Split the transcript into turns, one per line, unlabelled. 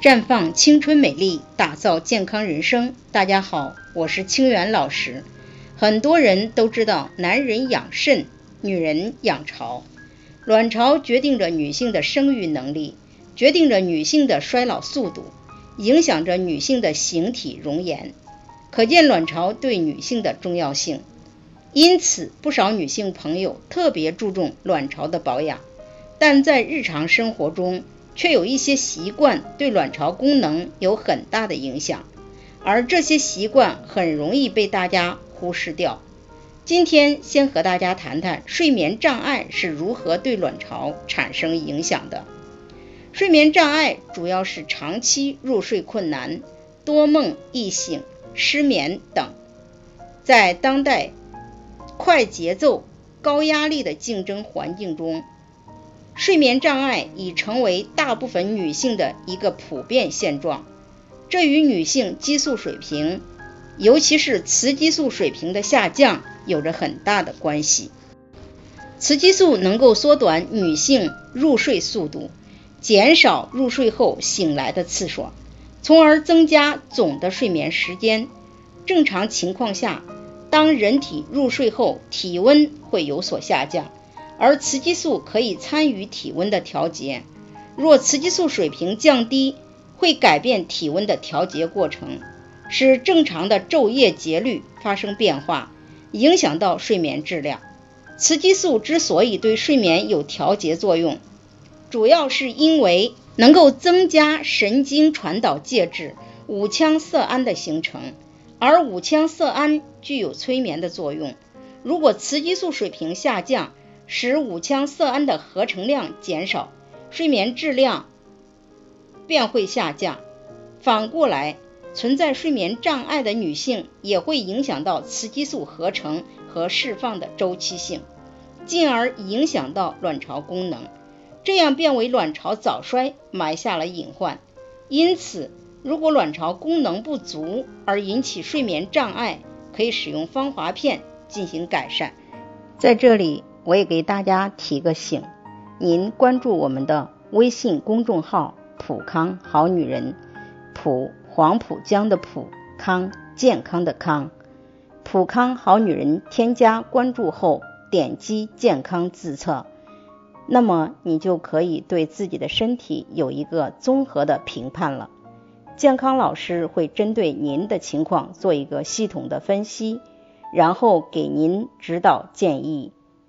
绽放青春美丽，打造健康人生。大家好，我是清源老师。很多人都知道，男人养肾，女人养巢。卵巢决定着女性的生育能力，决定着女性的衰老速度，影响着女性的形体容颜。可见卵巢对女性的重要性。因此，不少女性朋友特别注重卵巢的保养，但在日常生活中，却有一些习惯对卵巢功能有很大的影响，而这些习惯很容易被大家忽视掉。今天先和大家谈谈睡眠障碍是如何对卵巢产生影响的。睡眠障碍主要是长期入睡困难、多梦易醒、失眠等。在当代快节奏、高压力的竞争环境中，睡眠障碍已成为大部分女性的一个普遍现状，这与女性激素水平，尤其是雌激素水平的下降有着很大的关系。雌激素能够缩短女性入睡速度，减少入睡后醒来的次数，从而增加总的睡眠时间。正常情况下，当人体入睡后，体温会有所下降。而雌激素可以参与体温的调节，若雌激素水平降低，会改变体温的调节过程，使正常的昼夜节律发生变化，影响到睡眠质量。雌激素之所以对睡眠有调节作用，主要是因为能够增加神经传导介质五羟色胺的形成，而五羟色胺具有催眠的作用。如果雌激素水平下降，使五羟色胺的合成量减少，睡眠质量便会下降。反过来，存在睡眠障碍的女性也会影响到雌激素合成和释放的周期性，进而影响到卵巢功能，这样便为卵巢早衰埋下了隐患。因此，如果卵巢功能不足而引起睡眠障碍，可以使用芳华片进行改善。在这里。我也给大家提个醒，您关注我们的微信公众号“普康好女人”，普黄浦江的普康健康的康，普康好女人添加关注后，点击健康自测，那么你就可以对自己的身体有一个综合的评判了。健康老师会针对您的情况做一个系统的分析，然后给您指导建议。